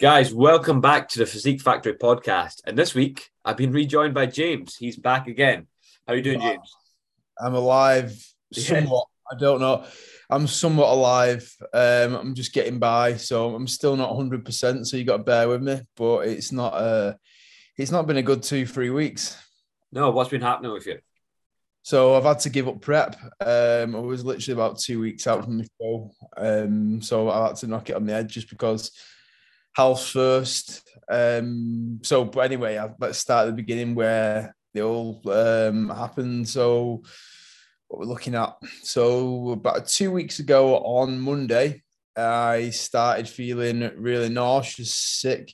Guys, welcome back to the Physique Factory podcast. And this week, I've been rejoined by James. He's back again. How are you doing, James? I'm alive, somewhat. Yeah. I don't know. I'm somewhat alive. Um, I'm just getting by, so I'm still not 100. percent So you got to bear with me. But it's not. Uh, it's not been a good two, three weeks. No, what's been happening with you? So I've had to give up prep. Um, I was literally about two weeks out from the show. Um, so I had to knock it on the head just because house first. Um, so, but anyway, I, let's start at the beginning where it all um, happened. So, what we're looking at. So, about two weeks ago on Monday, I started feeling really nauseous, sick,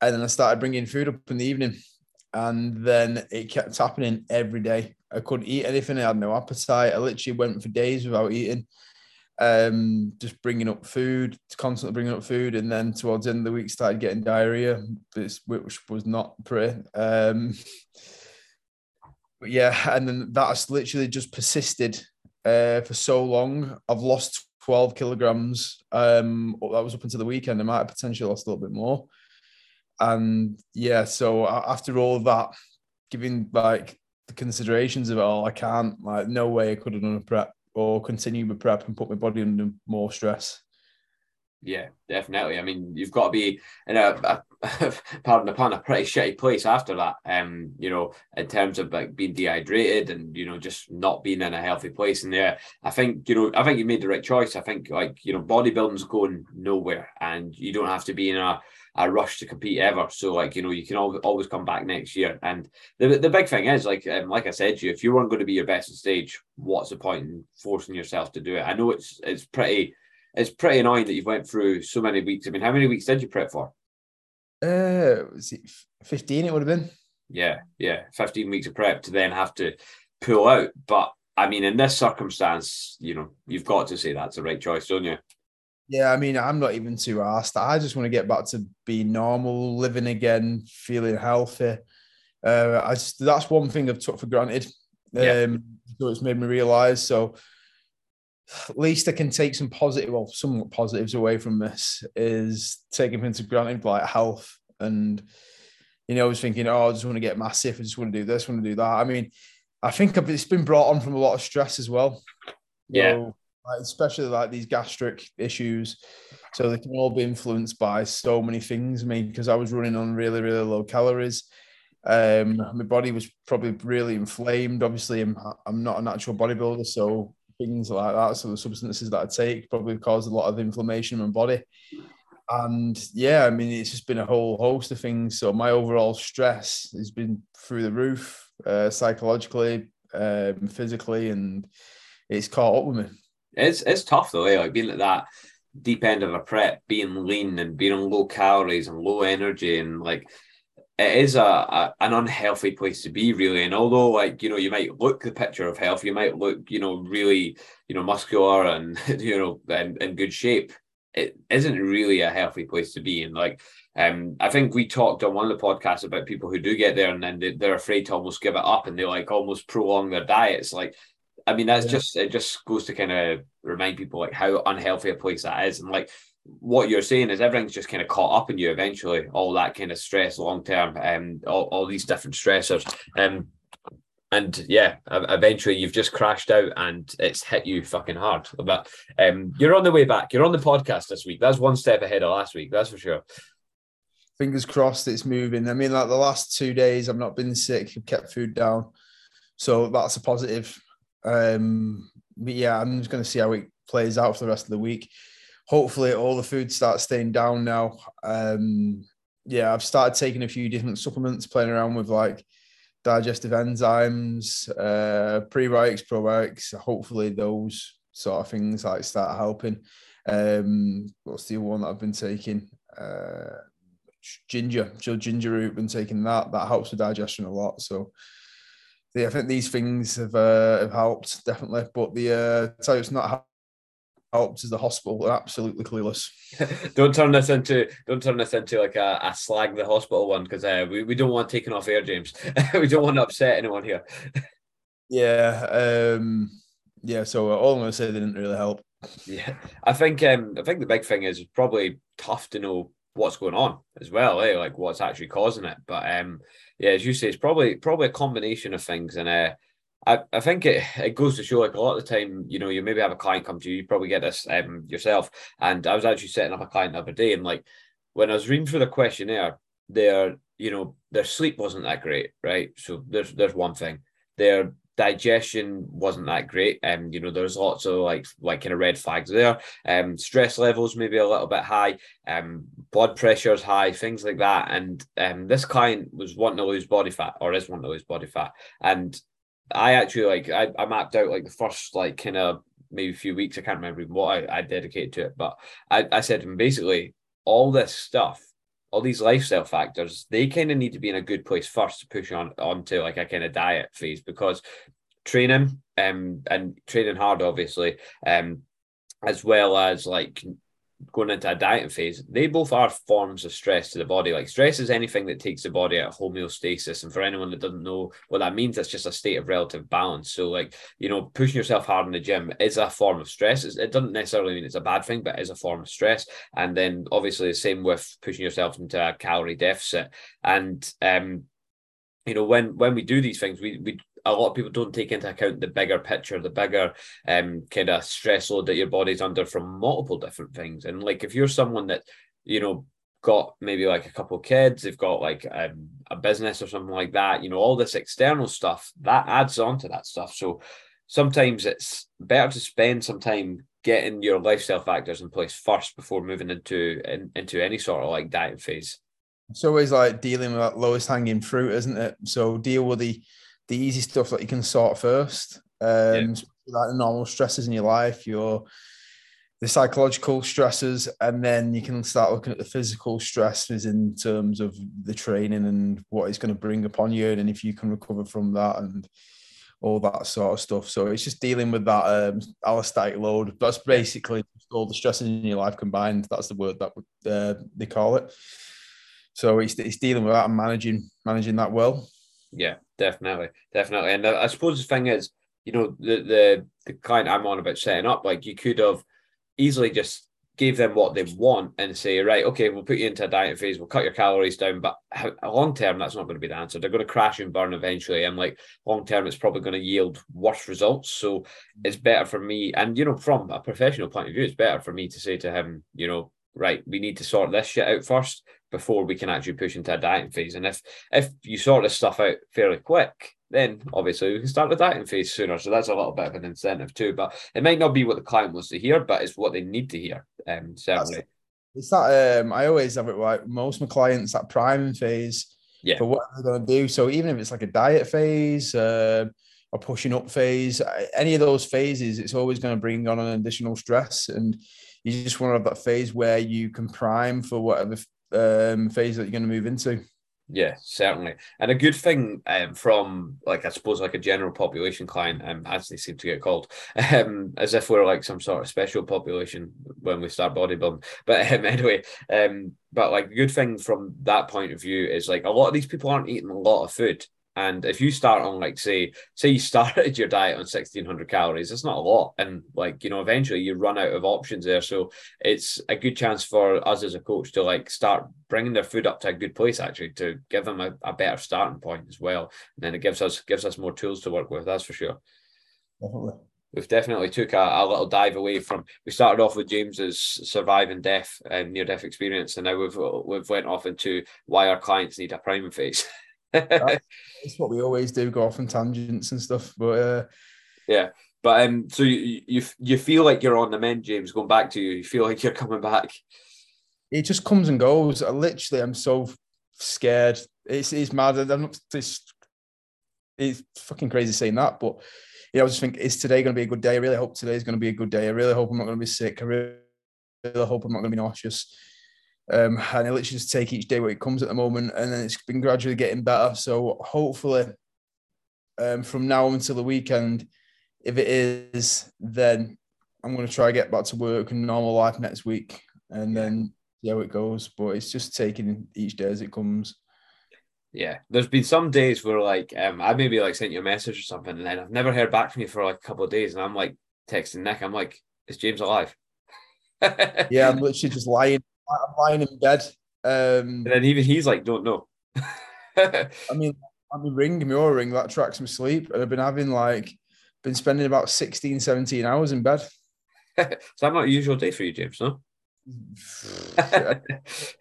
and then I started bringing food up in the evening, and then it kept happening every day. I couldn't eat anything. I had no appetite. I literally went for days without eating um, just bringing up food, constantly bringing up food, and then towards the end of the week started getting diarrhea, which was not pretty. Um, but yeah, and then that's literally just persisted uh, for so long. I've lost 12 kilograms. Um, that was up until the weekend. I might have potentially lost a little bit more. And yeah, so after all that, giving like the considerations of it all, I can't like no way I could have done a prep or continue with prep and put my body under more stress. Yeah, definitely. I mean, you've got to be in a, a pardon the pun, a pretty shitty place after that. Um, you know, in terms of like being dehydrated and you know just not being in a healthy place. And yeah, I think you know, I think you made the right choice. I think like you know, bodybuilding's going nowhere, and you don't have to be in a a rush to compete ever. So like you know you can always come back next year. And the the big thing is like um, like I said to you, if you weren't going to be your best on stage, what's the point in forcing yourself to do it? I know it's it's pretty it's pretty annoying that you've went through so many weeks. I mean, how many weeks did you prep for? Uh, was it fifteen? It would have been. Yeah, yeah, fifteen weeks of prep to then have to pull out. But I mean, in this circumstance, you know, you've got to say that's the right choice, don't you? Yeah, I mean, I'm not even too asked. I just want to get back to being normal, living again, feeling healthy. Uh, I just, that's one thing I've took for granted. Yeah. Um, so it's made me realize. So at least I can take some positive, well, somewhat positives away from this. Is taking things for granted like health and you know, I was thinking, oh, I just want to get massive. I just want to do this, want to do that. I mean, I think it's been brought on from a lot of stress as well. Yeah. So, like, especially like these gastric issues. So they can all be influenced by so many things. I mean, because I was running on really, really low calories. Um, my body was probably really inflamed. Obviously, I'm I'm not a natural bodybuilder, so things like that. So the substances that I take probably caused a lot of inflammation in my body. And yeah, I mean, it's just been a whole host of things. So my overall stress has been through the roof, uh, psychologically, um, physically, and it's caught up with me. It's it's tough though, eh? like being at that deep end of a prep, being lean and being on low calories and low energy, and like it is a, a, an unhealthy place to be, really. And although, like you know, you might look the picture of health, you might look, you know, really, you know, muscular and you know, in, in good shape. It isn't really a healthy place to be. And like, um, I think we talked on one of the podcasts about people who do get there and then they, are afraid to almost give it up and they like almost prolong their diets. Like I mean, that's yeah. just it just goes to kind of remind people like how unhealthy a place that is, and like what you're saying is everything's just kind of caught up in you eventually. All that kind of stress, long term, and um, all, all these different stressors, um, and yeah, eventually you've just crashed out and it's hit you fucking hard. But um, you're on the way back. You're on the podcast this week. That's one step ahead of last week. That's for sure. Fingers crossed, it's moving. I mean, like the last two days, I've not been sick. I've kept food down, so that's a positive. Um, but yeah, I'm just going to see how it plays out for the rest of the week. Hopefully, all the food starts staying down now. Um, yeah, I've started taking a few different supplements, playing around with like digestive enzymes, uh, prebiotics, probiotics. Hopefully, those sort of things like start helping. Um, what's the one that I've been taking? Uh, ginger, ginger root. Been taking that. That helps with digestion a lot. So I think these things have uh, have helped definitely. But the uh, tell you it's not helped is the hospital. They're absolutely clueless. don't turn this into don't turn this into like a, a slag the hospital one because uh, we, we don't want taken off air, James. we don't want to upset anyone here. yeah, um, yeah. So all I'm gonna say they didn't really help. Yeah, I think um, I think the big thing is probably tough to know what's going on as well, eh? Like what's actually causing it. But um, yeah, as you say, it's probably probably a combination of things. And uh, I, I think it, it goes to show like a lot of the time, you know, you maybe have a client come to you, you probably get this um, yourself. And I was actually setting up a client the other day, and like when I was reading through the questionnaire, their you know their sleep wasn't that great, right? So there's there's one thing. Their digestion wasn't that great. Um, you know, there's lots of like like kind of red flags there. Um, stress levels maybe a little bit high. Um, blood pressure's high, things like that. And um, this client was wanting to lose body fat or is wanting to lose body fat. And I actually like I, I mapped out like the first like kind of maybe a few weeks. I can't remember what I, I dedicated to it, but I, I said basically all this stuff all these lifestyle factors, they kind of need to be in a good place first to push on onto like a kind of diet phase because training um and training hard obviously um as well as like going into a dieting phase, they both are forms of stress to the body. Like stress is anything that takes the body at homeostasis. And for anyone that doesn't know what that means, that's just a state of relative balance. So, like, you know, pushing yourself hard in the gym is a form of stress. It doesn't necessarily mean it's a bad thing, but it is a form of stress. And then obviously the same with pushing yourself into a calorie deficit. And um, you know, when when we do these things, we we a lot of people don't take into account the bigger picture, the bigger um, kind of stress load that your body's under from multiple different things. And like if you're someone that, you know, got maybe like a couple of kids, they've got like um, a business or something like that, you know, all this external stuff that adds on to that stuff. So sometimes it's better to spend some time getting your lifestyle factors in place first before moving into in, into any sort of like diet phase. It's always like dealing with that lowest hanging fruit, isn't it? So deal with the the easy stuff that you can sort first. Um, yeah. like the normal stresses in your life, your the psychological stresses, and then you can start looking at the physical stresses in terms of the training and what it's going to bring upon you, and if you can recover from that and all that sort of stuff. So it's just dealing with that um, allostatic load. That's basically all the stresses in your life combined. That's the word that uh, they call it. So it's, it's dealing with that and managing managing that well. Yeah, definitely, definitely. And I suppose the thing is, you know, the the the client I'm on about setting up, like you could have easily just gave them what they want and say, right, okay, we'll put you into a diet phase, we'll cut your calories down, but long term, that's not going to be the answer. They're going to crash and burn eventually, and like long term, it's probably going to yield worse results. So mm-hmm. it's better for me, and you know, from a professional point of view, it's better for me to say to him, you know, right, we need to sort this shit out first before we can actually push into a dieting phase. And if if you sort this stuff out fairly quick, then obviously we can start the dieting phase sooner. So that's a little bit of an incentive too. But it might not be what the client wants to hear, but it's what they need to hear. Um, certainly. That's, it's that um, I always have it like most of my clients that priming phase yeah. for what they're going to do. So even if it's like a diet phase, uh, a pushing up phase, any of those phases, it's always going to bring on an additional stress. And you just want to have that phase where you can prime for whatever um, phase that you're going to move into. Yeah, certainly. And a good thing um, from like I suppose like a general population client, um, as they seem to get called, um, as if we're like some sort of special population when we start bodybuilding. But um, anyway, um, but like good thing from that point of view is like a lot of these people aren't eating a lot of food. And if you start on like say say you started your diet on 1600 calories, it's not a lot. And like, you know, eventually you run out of options there. So it's a good chance for us as a coach to like start bringing their food up to a good place actually to give them a, a better starting point as well. And then it gives us gives us more tools to work with. That's for sure. Definitely. We've definitely took a, a little dive away from. We started off with James's surviving death and near death experience, and now we've we've went off into why our clients need a priming phase. That's what we always do, go off on tangents and stuff. But uh, yeah, but um, so you, you you feel like you're on the mend, James. Going back to you, you feel like you're coming back. It just comes and goes. I literally, I'm so scared. It's it's mad. I'm not. It's, it's fucking crazy saying that, but yeah, I was just thinking, is today going to be a good day? I really hope today is going to be a good day. I really hope I'm not going to be sick. I really, really hope I'm not going to be nauseous. Um, and I literally just take each day where it comes at the moment, and then it's been gradually getting better. So hopefully, um, from now until the weekend, if it is, then I'm going to try to get back to work and normal life next week, and then see how it goes. But it's just taking each day as it comes. Yeah, there's been some days where like um, I maybe like sent you a message or something, and then I've never heard back from you for like a couple of days, and I'm like texting Nick, I'm like, is James alive? yeah, I'm literally just lying lying in bed Um, And then even he's like, don't know. I mean, I've been ringing me or ring that tracks my sleep, and I've been having like been spending about 16, 17 hours in bed. Is that not a usual day for you, James? No.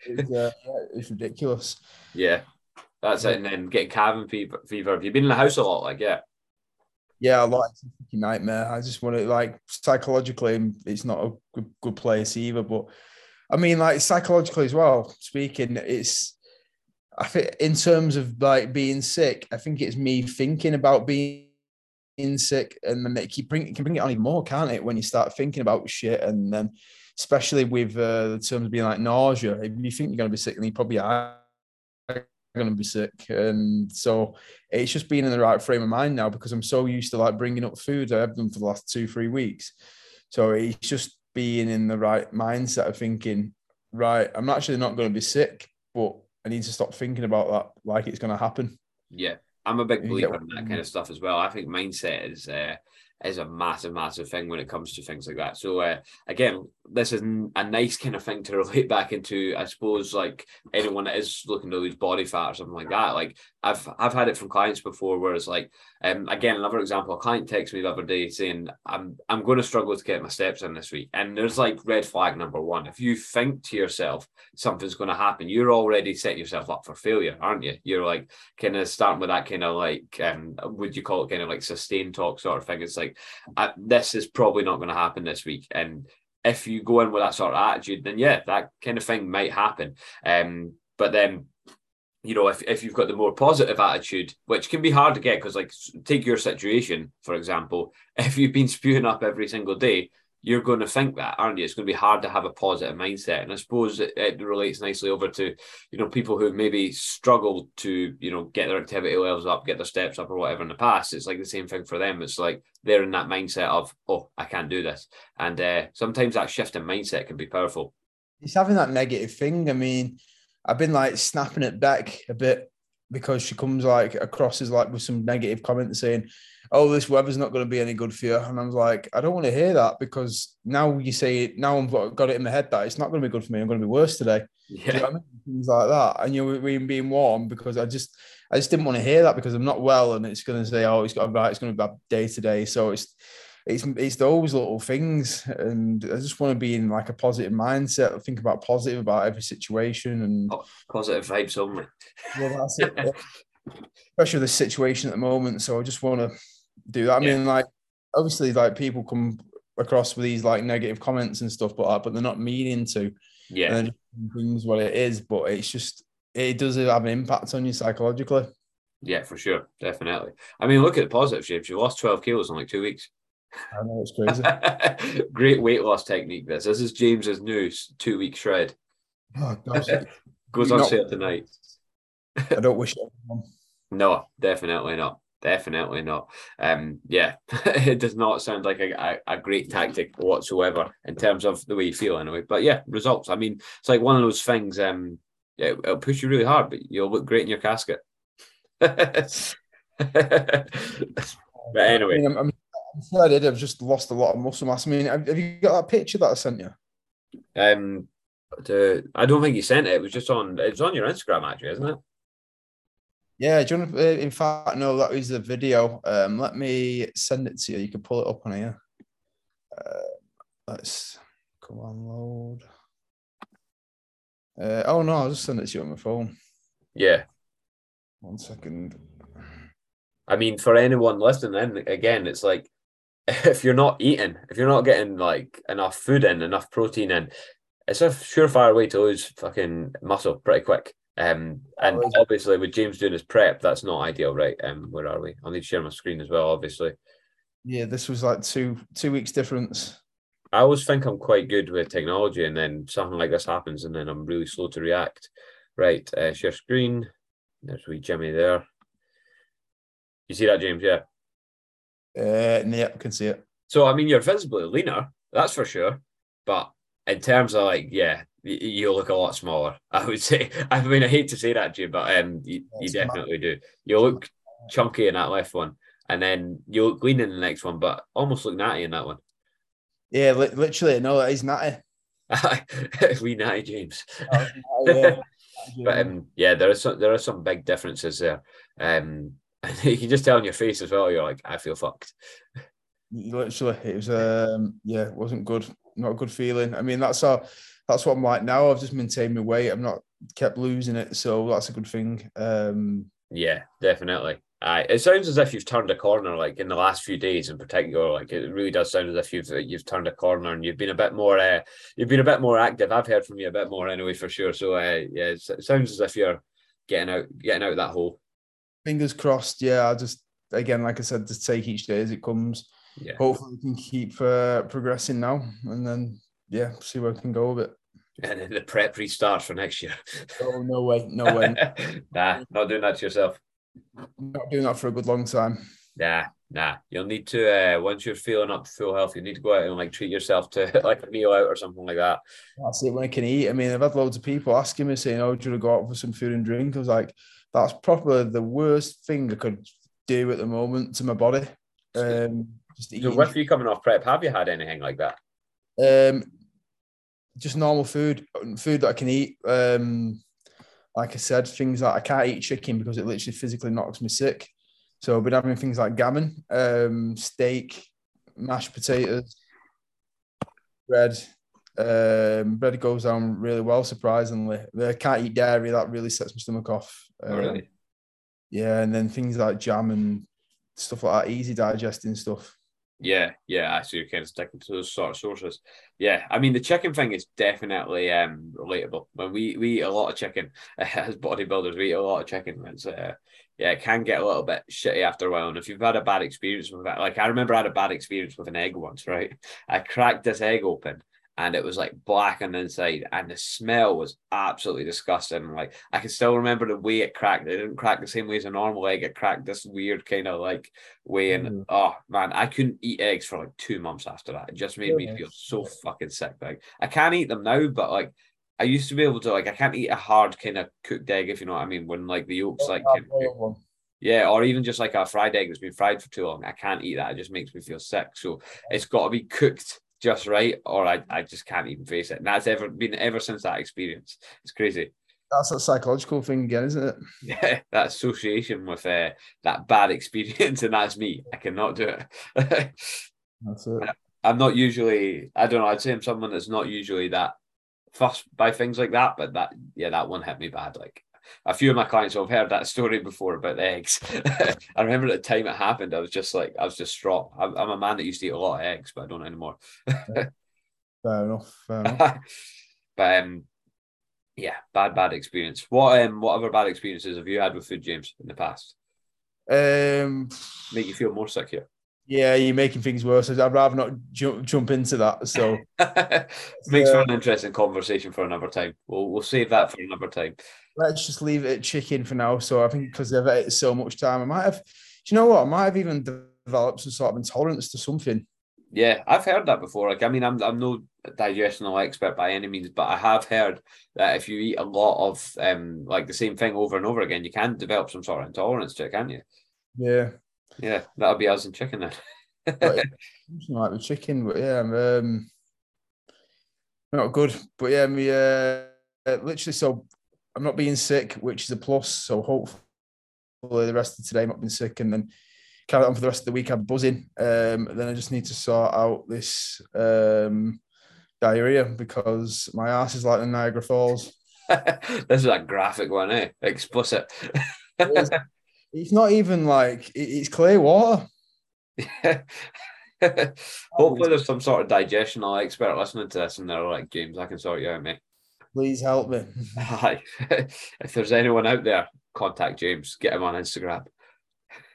It's, uh, it's ridiculous. yeah, that's it. And then getting cabin fever. Fever. Have you been in the house a lot? Like, yeah. Yeah, a fucking nightmare. I just want to like psychologically, it's not a good, good place either. But I mean, like psychologically as well. Speaking, it's I think in terms of like being sick, I think it's me thinking about being sick, and then it keep bring it can bring it on even more, can't it? When you start thinking about shit, and then especially with uh, the terms of being like nausea, if you think you're going to be sick, then you probably are going to be sick. And so it's just being in the right frame of mind now because I'm so used to like bringing up food. I have done for the last two, three weeks. So it's just being in the right mindset of thinking, right, I'm actually not going to be sick, but I need to stop thinking about that like it's going to happen. Yeah, I'm a big believer in that kind of stuff as well. I think mindset is uh, is a massive, massive thing when it comes to things like that. So uh, again, this is a nice kind of thing to relate back into. I suppose like anyone that is looking to lose body fat or something like that. Like I've I've had it from clients before, where it's like, um, again, another example. A client texted me the other day saying, "I'm I'm going to struggle to get my steps in this week," and there's like red flag number one. If you think to yourself something's going to happen, you're already setting yourself up for failure, aren't you? You're like kind of starting with that kind of like um would you call it kind of like sustained talk sort of thing it's like uh, this is probably not going to happen this week. And if you go in with that sort of attitude then yeah that kind of thing might happen. Um but then you know if, if you've got the more positive attitude which can be hard to get because like take your situation for example. If you've been spewing up every single day you're going to think that aren't you? It's going to be hard to have a positive mindset. And i suppose it, it relates nicely over to you know people who maybe struggled to you know get their activity levels up get their steps up or whatever in the past. It's like the same thing for them. It's like they're in that mindset of oh i can't do this. And uh, sometimes that shift in mindset can be powerful. It's having that negative thing. I mean, I've been like snapping it back a bit because she comes like across as like with some negative comments saying, "Oh, this weather's not going to be any good for you," and I was like, I don't want to hear that because now you say it. Now I've got it in my head that it's not going to be good for me. I'm going to be worse today. Do you know I mean? Things like that, and you're being being warm because I just I just didn't want to hear that because I'm not well, and it's going to say, "Oh, it's got a bad, it's going to be a bad day today." So it's it's it's those little things, and I just want to be in like a positive mindset, think about positive about every situation, and Oh, positive vibes only well, that's it. Especially the situation at the moment. So I just want to do that. I Yeah. mean, like obviously, like people come across with these like negative comments and stuff, but but they're not meaning to yeah and things what it is, but it's just it does have an impact on you psychologically. yeah for sure definitely i mean look at the positive shapes you lost 12 kilos in like two weeks I know it's crazy. great weight loss technique this this is james's new two week shred oh, gosh, goes Not- on sale tonight I don't wish it. No, definitely not. Definitely not. Um, yeah, it does not sound like a, a, a great tactic whatsoever in terms of the way you feel anyway. But yeah, results. I mean, it's like one of those things. Um, yeah, it'll push you really hard, but you'll look great in your casket. but anyway, I'm, I'm, I'm sure I did. I've just lost a lot of muscle mass. I mean, have, you got that picture that I sent you? um, to, I don't think you sent it. It was just on. It's on your Instagram actually, isn't it? Yeah, do you want to, uh, in fact, no, that was the video. Um, let me send it to you. You can pull it up on here. Uh, let's come on, load. Uh, oh no, I'll just send it to you on my phone. Yeah. One second. I mean, for anyone listening in, again, it's like if you're not eating, if you're not getting like enough food in, enough protein in, it's a surefire way to lose fucking muscle pretty quick. Um, and Oh, obviously with James doing his prep, that's not ideal, right? Um, where are we? I'll need to share my screen as well, obviously. Yeah, this was like two two weeks difference. I always think I'm quite good with technology, and then something like this happens, and then I'm really slow to react. Right, uh, share screen. There's wee Jimmy there. You see that, James? Yeah. Uh, yeah, I can see it. So I mean, you're visibly leaner, that's for sure. But in terms of like, yeah, you look a lot smaller. I would say. I mean, I hate to say that, Jim, but um, you, you definitely do. You look chunky in that left one, and then you look lean in the next one, but almost look natty in that one. Yeah, li- literally, no, he's natty. we natty James. yeah. But um, yeah, there are some there are some big differences there. Um, you can just tell on your face as well. You're like, I feel fucked. Literally, it was um, yeah, it wasn't good. Not a good feeling. I mean, that's how that's what I'm like now. I've just maintained my weight. I'm not kept losing it, so that's a good thing. Um, yeah, definitely. Uh, it sounds as if you've turned a corner, like in the last few days in particular. Like it really does sound as if you've you've turned a corner and you've been a bit more. Uh, you've been a bit more active. I've heard from you a bit more anyway, for sure. So uh, yeah, it sounds as if you're getting out, getting out that hole. Fingers crossed. Yeah, I just again, like I said, just take each day as it comes. Yeah. Hopefully, we can keep uh, progressing now, and then yeah, see where we can go with it. And then the prep restarts for next year. Oh no way, no way. nah, not doing that to yourself. Not doing that for a good long time. Nah, nah. You'll need to uh, once you're feeling up to full health, you need to go out and like treat yourself to like a meal out or something like that. That's it when I can eat. I mean, I've had loads of people asking me saying, "Oh, do you want to go out for some food and drink?" I was like, "That's probably the worst thing I could do at the moment to my body." Um, just so with you coming off prep, have you had anything like that? Um, just normal food, food that I can eat. Um, like I said, things like I can't eat chicken because it literally physically knocks me sick. So I've been having things like gammon, um, steak, mashed potatoes, bread. Um, bread goes down really well, surprisingly. I can't eat dairy, that really sets my stomach off. Um, oh, really? Yeah, and then things like jam and stuff like that, easy digesting stuff. Yeah, yeah, so you're kind of sticking to those sort of sources. Yeah, I mean the chicken thing is definitely um relatable. When we we eat a lot of chicken as bodybuilders, we eat a lot of chicken. It's uh yeah, it can get a little bit shitty after a while. And if you've had a bad experience with that, like I remember I had a bad experience with an egg once, right? I cracked this egg open and it was like black on the inside and the smell was absolutely disgusting like i can still remember the way it cracked it didn't crack the same way as a normal egg it cracked this weird kind of like way and mm. oh man i couldn't eat eggs for like two months after that it just made me feel so fucking sick like i can't eat them now but like i used to be able to like i can't eat a hard kind of cooked egg if you know what i mean when like the yolks like yeah, or even just like a fried egg that's been fried for too long. I can't eat that. It just makes me feel sick. So it's got to be cooked just right, or I, I just can't even face it. And that's ever been ever since that experience. It's crazy. That's a psychological thing again, isn't it? Yeah, that association with uh, that bad experience, and that's me. I cannot do it. that's it. I'm not usually. I don't know. I'd say I'm someone that's not usually that fussed by things like that, but that yeah, that one hit me bad. Like a few of my clients have heard that story before about the eggs. I remember at the time it happened, I was just like, I was distraught. I'm, I'm a man that used to eat a lot of eggs, but I don't anymore. fair enough. Fair enough. but um, yeah, bad, bad experience. What um, what other bad experiences have you had with food, James, in the past? Um, make you feel more sick here. Yeah, you're making things worse. I'd rather not jump jump into that. So makes for an interesting conversation for another time. We'll we'll save that for another time. Let's just leave it at chicken for now. So I think because I've ate so much time, I might have. Do you know what? I might have even developed some sort of intolerance to something. Yeah, I've heard that before. Like, I mean, I'm I'm no digestional expert by any means, but I have heard that if you eat a lot of um like the same thing over and over again, you can develop some sort of intolerance to it, can't you? Yeah, yeah, that'll be us and chicken then. like with chicken, but yeah, um, not good. But yeah, me uh, literally. So I'm not being sick, which is a plus. So hopefully the rest of today I'm not being sick, and then carry on for the rest of the week. I'm buzzing. Um, then I just need to sort out this um, diarrhea because my ass is like the Niagara Falls. this is a graphic one, eh? Explicit. It's not even like it's clear water. Hopefully, there's some sort of digestional expert listening to this, and they're like, "James, I can sort you out, mate." Please help me. Hi. if there's anyone out there, contact James. Get him on Instagram.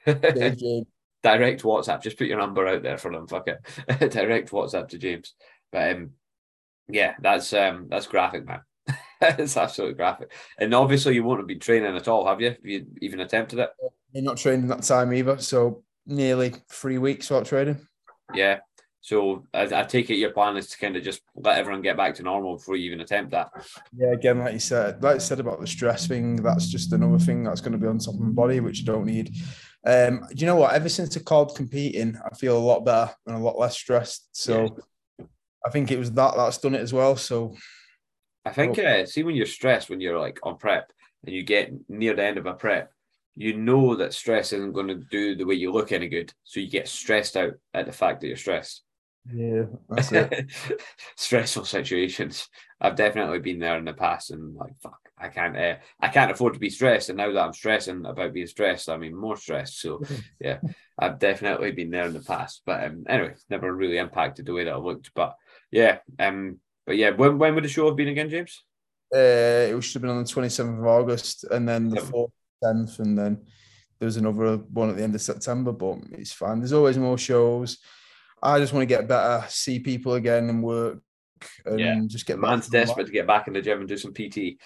Direct WhatsApp. Just put your number out there for them. Fuck it. Direct WhatsApp to James. But um, yeah, that's um, that's graphic, man. it's absolutely graphic. And obviously, you won't have been training at all, have you? Have you even attempted it? You're not training that time either. So nearly three weeks without training. Yeah. So I, I, take it your plan is to kind of just let everyone get back to normal before you even attempt that. Yeah, again, like you said, like you said about the stress thing, that's just another thing that's going to be on top of my body, which you don't need. Um, do you know what? Ever since I called competing, I feel a lot better and a lot less stressed. So yeah. I think it was that that's done it as well. So I think uh, see when you're stressed, when you're like on prep and you get near the end of a prep, you know that stress isn't going to do the way you look any good. So you get stressed out at the fact that you're stressed. Yeah, that's it. Stressful situations. I've definitely been there in the past, and like, fuck, I can't, uh, I can't afford to be stressed. And now that I'm stressing about being stressed, I'm even more stressed. So, yeah, I've definitely been there in the past. But um, anyway, never really impacted the way that I looked. But yeah, um, but yeah, when when would the show have been again, James? Uh, it should have been on the 27th of August, and then the 4th, 10th, and then there was another one at the end of September. But it's fine. There's always more shows. I just want to get better, see people again, and work, and Yeah. just get. Man's back to normal. desperate to get back in the gym and do some PT.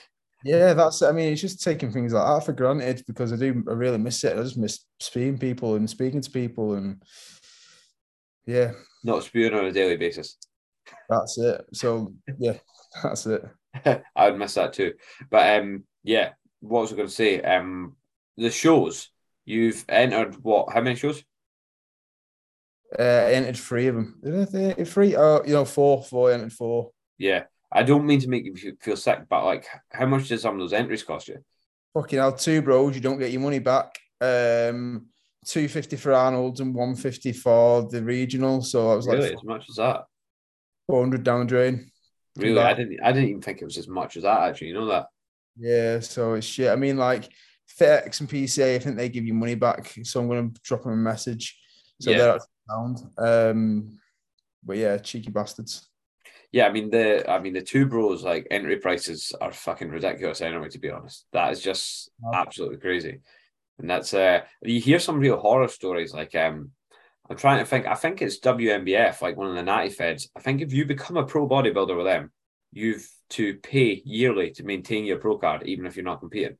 Yeah, that's. I mean, it's just taking things like that for granted because I do. I really miss it. I just miss seeing people and speaking to people, and yeah, Not spewing on a daily basis. That's it. So yeah, that's it. I would miss that too. But um, yeah, what was I going to say? Um, the shows you've entered. What? How many shows? Uh, entered three of them. Did I three? Oh, you know, four. Four entered four. Yeah, I don't mean to make you feel sick, but like, how much did some of those entries cost you? Fucking hell, two bros. You don't get your money back. Um, two fifty for Arnold's and one fifty for the regional. So I was Really, like as much as that? Four hundred down the drain. Really, I didn't. I didn't even think it was as much as that. Actually, you know that. Yeah, so it's shit. I mean, like FedEx and PCA, I think they give you money back. So I'm going to drop them a message. So Yeah. they're sound. Um, but yeah, cheeky bastards. Yeah, I mean the. I mean the two bros like entry prices are fucking ridiculous. Anyway, to be honest, that is just absolutely crazy. And that's uh, you hear some real horror stories. Like um, I'm trying to think. I think it's WNBF, like one of the natty feds. I think if you become a pro bodybuilder with them, you've to pay yearly to maintain your pro card, even if you're not competing.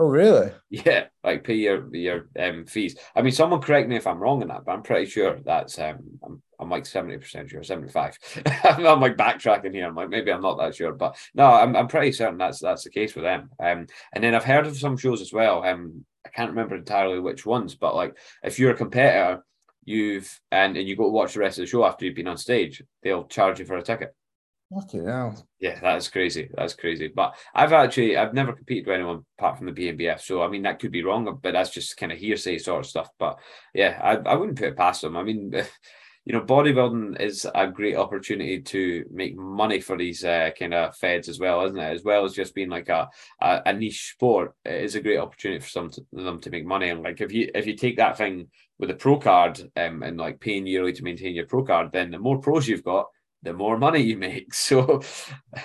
Oh, really? Yeah, like pay your your um fees. I mean, someone correct me if I'm wrong in that, but I'm pretty sure that's um I'm, I'm like seventy percent sure, seventy five. I'm, I'm like backtracking here. I'm like maybe I'm not that sure, but no, I'm I'm pretty certain that's that's the case with them. Um, and then I've heard of some shows as well. Um, I can't remember entirely which ones, but like if you're a competitor, you've and and you go to watch the rest of the show after you've been on stage, they'll charge you for a ticket. Fucking hell. Yeah, that's crazy. That's crazy. But I've actually I've never competed with anyone apart from the BNBF. So I mean that could be wrong, but that's just kind of hearsay sort of stuff. But yeah, I, I wouldn't put it past them. I mean, you know, bodybuilding is a great opportunity to make money for these uh, kind of feds as well, isn't it? As well as just being like a, a, a niche sport, it is a great opportunity for some to, them to make money. And like if you if you take that thing with a pro card um, and like paying yearly to maintain your pro card, then the more pros you've got, the more money you make. So,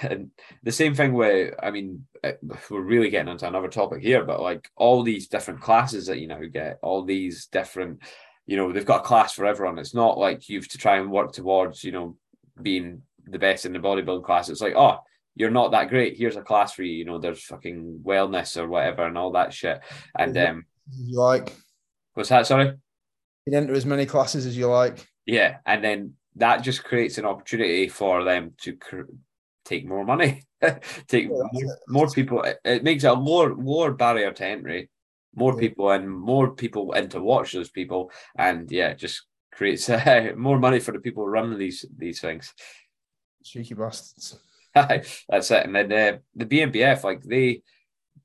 and the same thing with, I mean, uh, we're really getting into another topic here, but like all these different classes that you now get, all these different, you know, they've got a class for everyone. It's not like you've to try and work towards, you know, being the best in the bodybuilding class. It's like, oh, you're not that great. Here's a class for you. You know, there's fucking wellness or whatever and all that shit. And um, you like. what's that? Sorry. You can enter as many classes as you like. Yeah, and then that just creates an opportunity for them to cr- take more money, take Yeah, more, more people. It, it makes it a lower lower barrier to entry, more people and more people in to watch those people, and yeah, it just creates uh, more money for the people running these these things. Cheeky bastards. That's it. And then uh, the BNBF, like they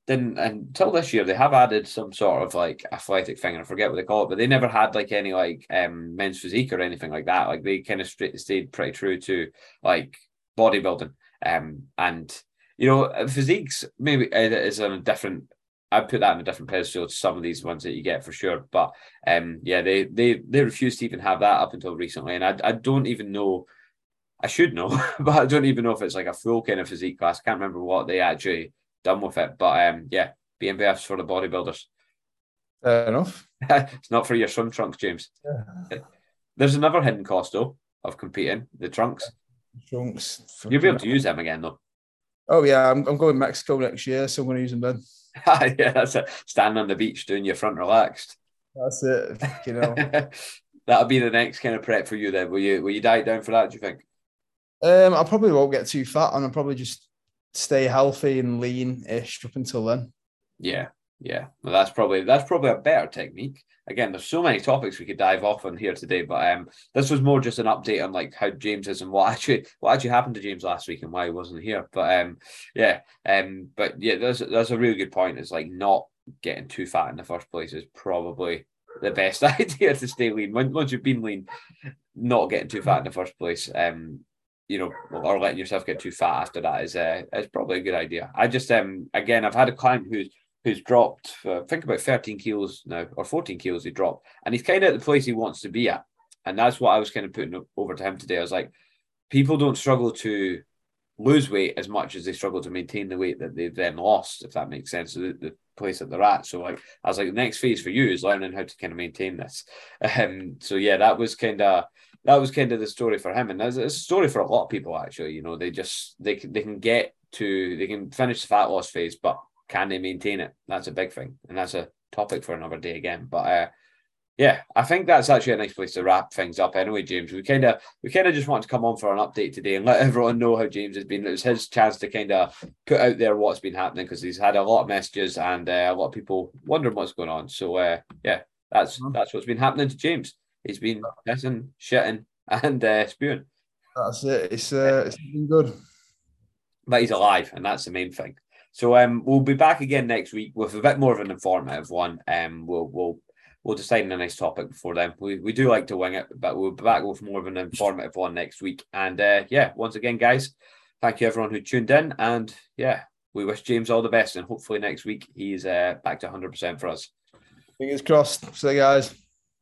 didn't until this year, they have added some sort of like athletic thing, and I forget what they call it, but they never had like any like um men's physique or anything like that. Like they kind of straight stayed pretty true to like bodybuilding. Um, and you know, physiques maybe uh, is on a different. I'd put that in a different pedestal to some of these ones that you get for sure. But um, yeah, they they they refused to even have that up until recently, and I I don't even know. I should know, but I don't even know if it's like a full kind of physique class. I can't remember what they actually done with it. But um, yeah, BNBF's for the bodybuilders. Fair enough. it's not for your swim trunks, James. There's another hidden cost though of competing the trunks. Trunks. You'll be able to use them again though. Oh yeah, I'm, I'm going to Mexico next year, so I'm going to use them then. yeah, that's it. Standing on the beach doing your front relaxed. That's it. You know. That'll be the next kind of prep for you then. Will you will you diet down for that, do you think? um, I probably won't get too fat, and I'll probably just stay healthy and lean-ish up until then. Yeah. Yeah, well, that's probably that's probably a better technique. Again, there's so many topics we could dive off on here today, but um, this was more just an update on like how James is and what actually what actually happened to James last week and why he wasn't here. But um, yeah, um, but yeah, that's that's a really good point. It's like not getting too fat in the first place is probably the best idea to stay lean. Once you've been lean, not getting too fat in the first place, um, you know, or letting yourself get too fat after that is uh, is probably a good idea. I just um again, I've had a client who's who's dropped, think about 13 kilos now or 14 kilos he dropped, and he's kind of at the place he wants to be at, and that's what I was kind of putting over to him today. I was like, people don't struggle to lose weight as much as they struggle to maintain the weight that they've then lost, if that makes sense. The, the place that they're at. So like I was like, the next phase for you is learning how to kind of maintain this. Um, so yeah, that was kind of that was kind of the story for him, and it's a story for a lot of people actually. You know, they just they they can get to they can finish the fat loss phase, but can they maintain it? That's a big thing, and that's a topic for another day again. But uh, yeah, I think that's actually a nice place to wrap things up. Anyway, James, we kind of we kind of just want to come on for an update today and let everyone know how James has been. It was his chance to kind of put out there what's been happening because he's had a lot of messages and uh, a lot of people wondering what's going on. So uh, yeah, that's mm-hmm. that's what's been happening to James. He's been pissing, shitting, and uh, spewing. That's it. It's uh, it's been good, but he's alive, and that's the main thing. So um, we'll be back again next week with a bit more of an informative one. Um, we'll we'll we'll decide on a nice topic before then. We, we do like to wing it, but we'll be back with more of an informative one next week. And uh, yeah, once again, guys, thank you everyone who tuned in. And yeah, we wish James all the best. And hopefully next week he's uh, back to 100% for us. Fingers crossed. See you guys.